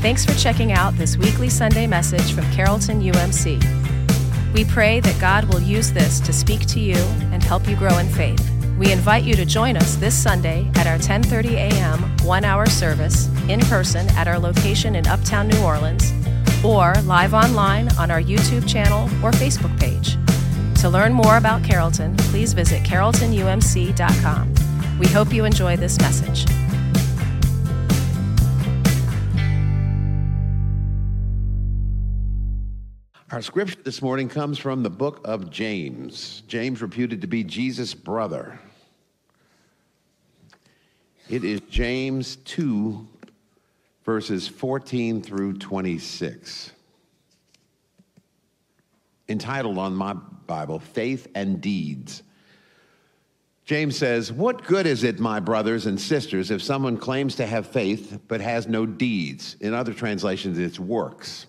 Thanks for checking out this weekly Sunday message from Carrollton UMC. We pray that God will use this to speak to you and help you grow in faith. We invite you to join us this Sunday at our 10:30 a.m. 1-hour service in person at our location in Uptown New Orleans or live online on our YouTube channel or Facebook page. To learn more about Carrollton, please visit carrolltonumc.com. We hope you enjoy this message. Our scripture this morning comes from the book of James. James, reputed to be Jesus' brother. It is James 2, verses 14 through 26. Entitled on my Bible, Faith and Deeds. James says, What good is it, my brothers and sisters, if someone claims to have faith but has no deeds? In other translations, it's works.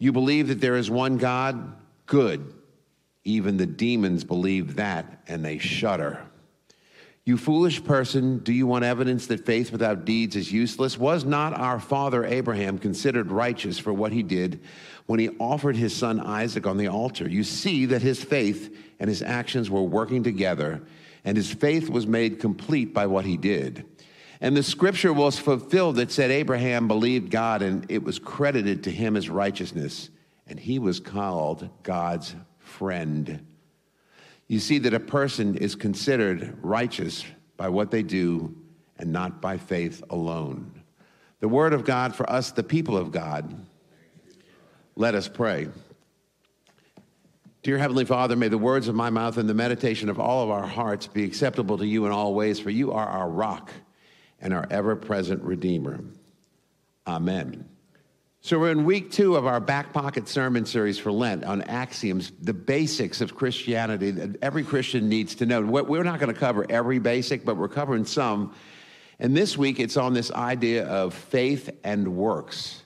You believe that there is one God? Good. Even the demons believe that, and they shudder. You foolish person, do you want evidence that faith without deeds is useless? Was not our father Abraham considered righteous for what he did when he offered his son Isaac on the altar? You see that his faith and his actions were working together, and his faith was made complete by what he did. And the scripture was fulfilled that said Abraham believed God, and it was credited to him as righteousness, and he was called God's friend you see that a person is considered righteous by what they do and not by faith alone. The word of God for us, the people of God. Let us pray. Dear Heavenly Father, may the words of my mouth and the meditation of all of our hearts be acceptable to you in all ways, for you are our rock and our ever present Redeemer. Amen. So, we're in week two of our back pocket sermon series for Lent on axioms, the basics of Christianity that every Christian needs to know. We're not going to cover every basic, but we're covering some. And this week, it's on this idea of faith and works.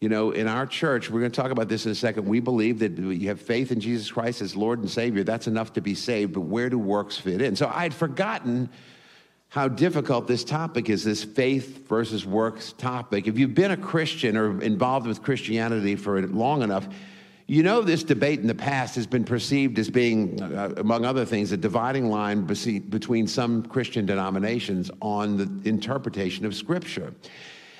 You know, in our church, we're going to talk about this in a second. We believe that you have faith in Jesus Christ as Lord and Savior. That's enough to be saved, but where do works fit in? So, I'd forgotten how difficult this topic is this faith versus works topic. If you've been a Christian or involved with Christianity for long enough, you know this debate in the past has been perceived as being, uh, among other things, a dividing line between some Christian denominations on the interpretation of Scripture.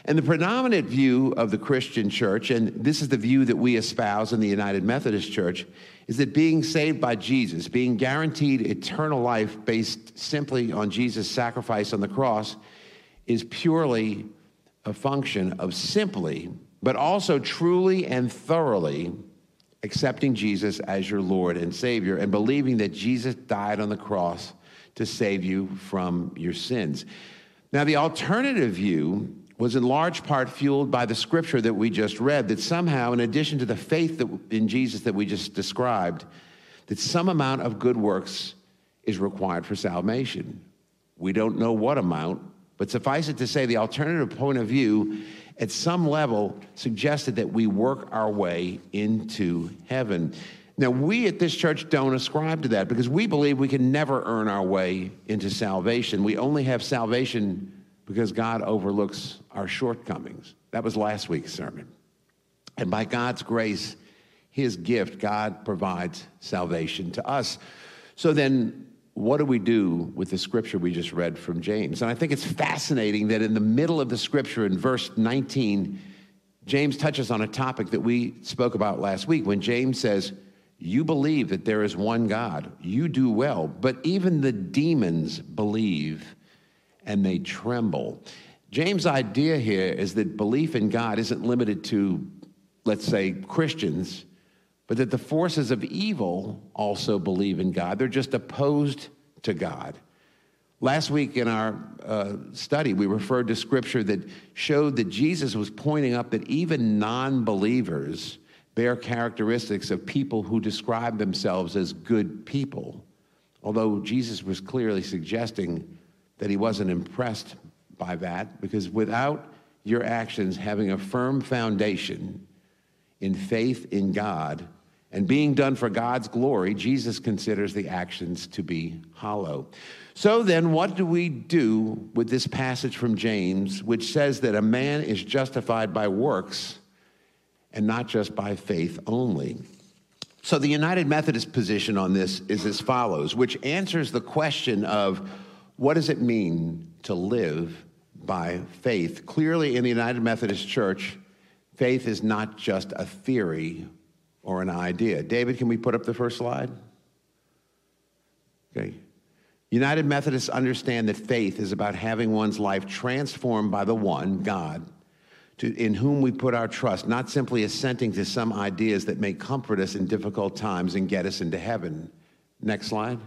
And the predominant view of the Christian church, and this is the view that we espouse in the United Methodist Church, is that being saved by Jesus, being guaranteed eternal life based simply on Jesus' sacrifice on the cross, is purely a function of simply, but also truly and thoroughly accepting Jesus as your Lord and Savior and believing that Jesus died on the cross to save you from your sins. Now, the alternative view was in large part fueled by the scripture that we just read that somehow in addition to the faith that, in jesus that we just described that some amount of good works is required for salvation. We don't know what amount but suffice it to say the alternative point of view at some level suggested that we work our way into heaven. Now we at this church don't ascribe to that because we believe we can never earn our way into salvation. We only have salvation because God overlooks our shortcomings. That was last week's sermon. And by God's grace, his gift, God provides salvation to us. So then, what do we do with the scripture we just read from James? And I think it's fascinating that in the middle of the scripture, in verse 19, James touches on a topic that we spoke about last week when James says, You believe that there is one God, you do well, but even the demons believe and they tremble. James' idea here is that belief in God isn't limited to, let's say, Christians, but that the forces of evil also believe in God. They're just opposed to God. Last week in our uh, study, we referred to scripture that showed that Jesus was pointing up that even non believers bear characteristics of people who describe themselves as good people, although Jesus was clearly suggesting that he wasn't impressed by that, because without your actions having a firm foundation in faith in God and being done for God's glory, Jesus considers the actions to be hollow. So then, what do we do with this passage from James, which says that a man is justified by works and not just by faith only? So, the United Methodist position on this is as follows, which answers the question of what does it mean to live by faith? Clearly, in the United Methodist Church, faith is not just a theory or an idea. David, can we put up the first slide? Okay. United Methodists understand that faith is about having one's life transformed by the one, God, to, in whom we put our trust, not simply assenting to some ideas that may comfort us in difficult times and get us into heaven. Next slide.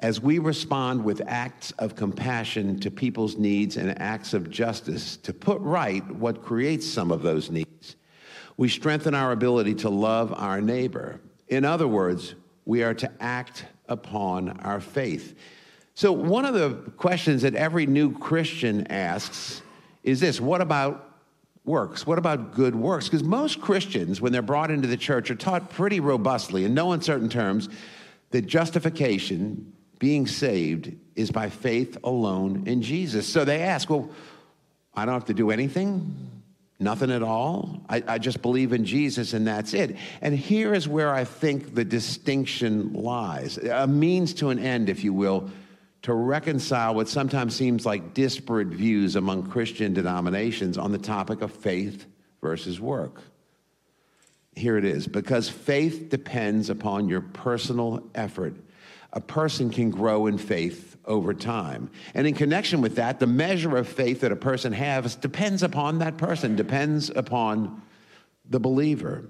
As we respond with acts of compassion to people's needs and acts of justice to put right what creates some of those needs, we strengthen our ability to love our neighbor. In other words, we are to act upon our faith. So, one of the questions that every new Christian asks is this what about works? What about good works? Because most Christians, when they're brought into the church, are taught pretty robustly, in no uncertain terms, that justification being saved is by faith alone in Jesus. So they ask, well, I don't have to do anything? Nothing at all? I, I, just believe in Jesus and that's it. And here is where I think the distinction lies a means to an end, if you will, to reconcile what sometimes seems like disparate views among Christian denominations on the topic of faith versus work. Here it is because faith depends upon your personal effort a person can grow in faith over time. And in connection with that, the measure of faith that a person has depends upon that person, depends upon the believer.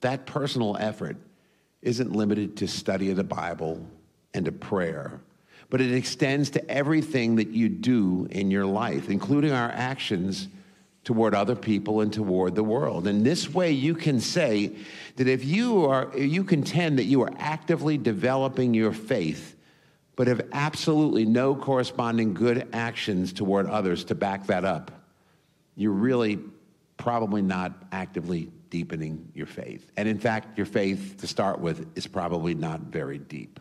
That personal effort isn't limited to study of the Bible and to prayer, but it extends to everything that you do in your life, including our actions toward other people and toward the world. And this way you can say that if you are you contend that you are actively developing your faith but have absolutely no corresponding good actions toward others to back that up, you're really probably not actively deepening your faith. And in fact, your faith to start with is probably not very deep.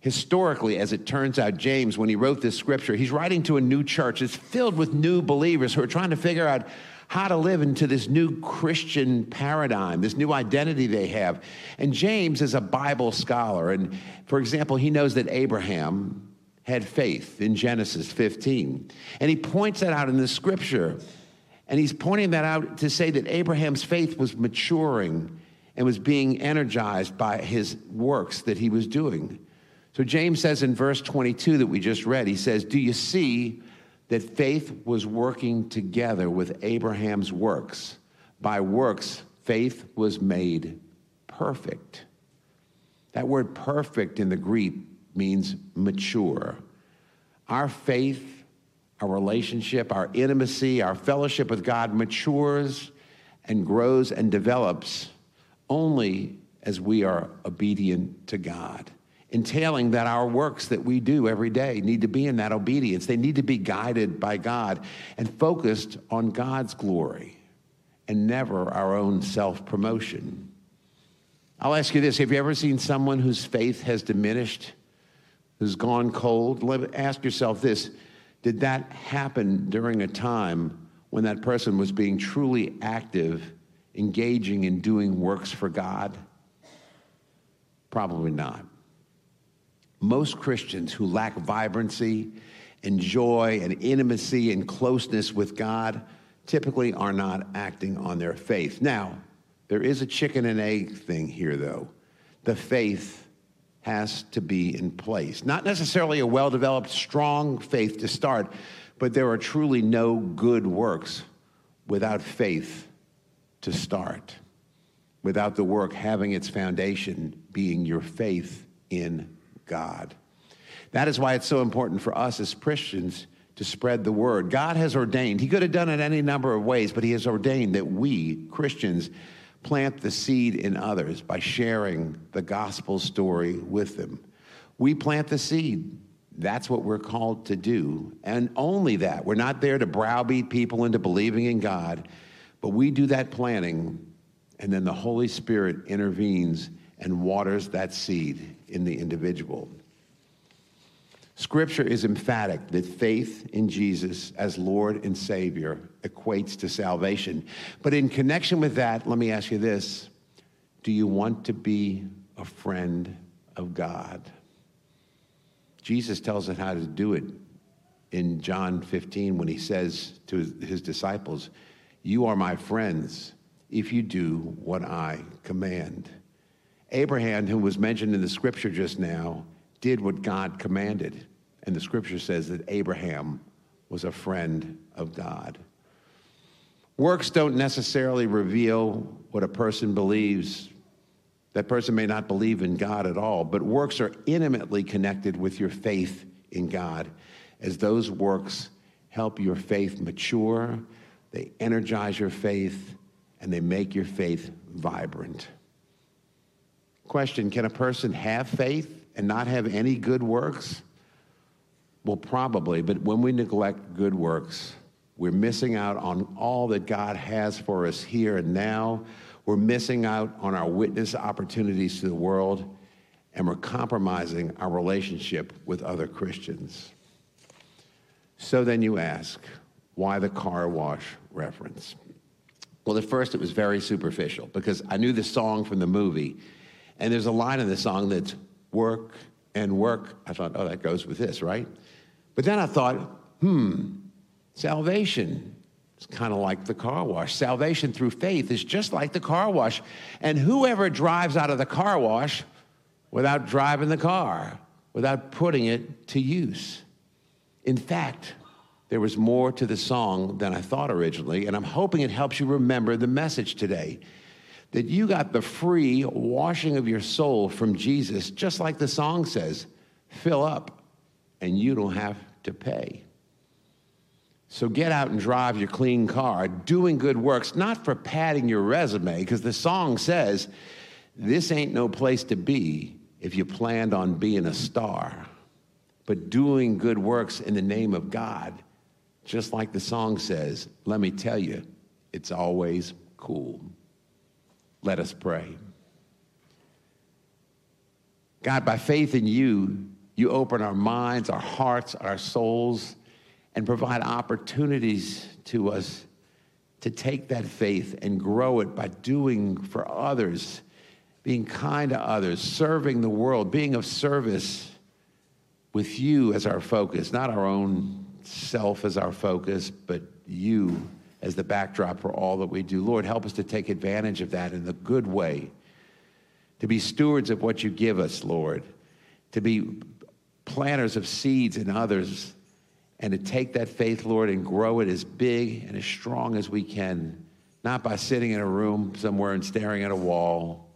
Historically, as it turns out, James, when he wrote this scripture, he's writing to a new church. It's filled with new believers who are trying to figure out how to live into this new Christian paradigm, this new identity they have. And James is a Bible scholar. And for example, he knows that Abraham had faith in Genesis 15. And he points that out in the scripture. And he's pointing that out to say that Abraham's faith was maturing and was being energized by his works that he was doing. So James says in verse 22 that we just read, he says, Do you see that faith was working together with Abraham's works? By works, faith was made perfect. That word perfect in the Greek means mature. Our faith, our relationship, our intimacy, our fellowship with God matures and grows and develops only as we are obedient to God entailing that our works that we do every day need to be in that obedience. They need to be guided by God and focused on God's glory and never our own self promotion. I'll ask you this Have you ever seen someone whose faith has diminished, who's gone cold? Ask yourself this Did that happen during a time when that person was being truly active, engaging in doing works for God? Probably not most Christians who lack vibrancy and joy and intimacy and closeness with God typically are not acting on their faith. Now, there is a chicken and egg thing here, though. The faith has to be in place. Not necessarily a well developed, strong faith to start, but there are truly no good works without faith to start, without the work having its foundation being your faith in God. That is why it's so important for us as Christians to spread the word. God has ordained, He could have done it any number of ways, but He has ordained that we, Christians, plant the seed in others by sharing the gospel story with them. We plant the seed. That's what we're called to do. And only that. We're not there to browbeat people into believing in God, but we do that planting, and then the Holy Spirit intervenes and waters that seed in the individual. Scripture is emphatic that faith in Jesus as Lord and Savior equates to salvation. But in connection with that, let me ask you this Do you want to be a friend of God? Jesus tells us how to do it in John 15 when he says to his disciples, You are my friends if you do what I command. Abraham, who was mentioned in the scripture just now, did what God commanded. And the scripture says that Abraham was a friend of God. Works don't necessarily reveal what a person believes. That person may not believe in God at all, but works are intimately connected with your faith in God, as those works help your faith mature, they energize your faith, and they make your faith vibrant. Question Can a person have faith and not have any good works? Well, probably, but when we neglect good works, we're missing out on all that God has for us here and now. We're missing out on our witness opportunities to the world, and we're compromising our relationship with other Christians. So then you ask, why the car wash reference? Well, at first it was very superficial because I knew the song from the movie, and there's a line in the song that's work and work. I thought, oh, that goes with this, right? But then I thought, hmm, salvation is kind of like the car wash. Salvation through faith is just like the car wash. And whoever drives out of the car wash without driving the car, without putting it to use. In fact, there was more to the song than I thought originally, and I'm hoping it helps you remember the message today. That you got the free washing of your soul from Jesus, just like the song says fill up, and you don't have to pay. So get out and drive your clean car, doing good works, not for padding your resume, because the song says, this ain't no place to be if you planned on being a star, but doing good works in the name of God, just like the song says, let me tell you, it's always cool. Let us pray. God, by faith in you, you open our minds, our hearts, our souls, and provide opportunities to us to take that faith and grow it by doing for others, being kind to others, serving the world, being of service with you as our focus, not our own self as our focus, but you as the backdrop for all that we do. Lord, help us to take advantage of that in the good way, to be stewards of what you give us, Lord, to be planters of seeds in others. And to take that faith, Lord, and grow it as big and as strong as we can, not by sitting in a room somewhere and staring at a wall,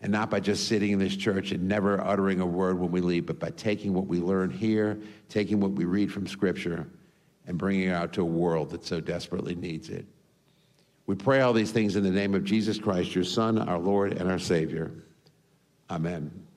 and not by just sitting in this church and never uttering a word when we leave, but by taking what we learn here, taking what we read from Scripture, and bringing it out to a world that so desperately needs it. We pray all these things in the name of Jesus Christ, your Son, our Lord, and our Savior. Amen.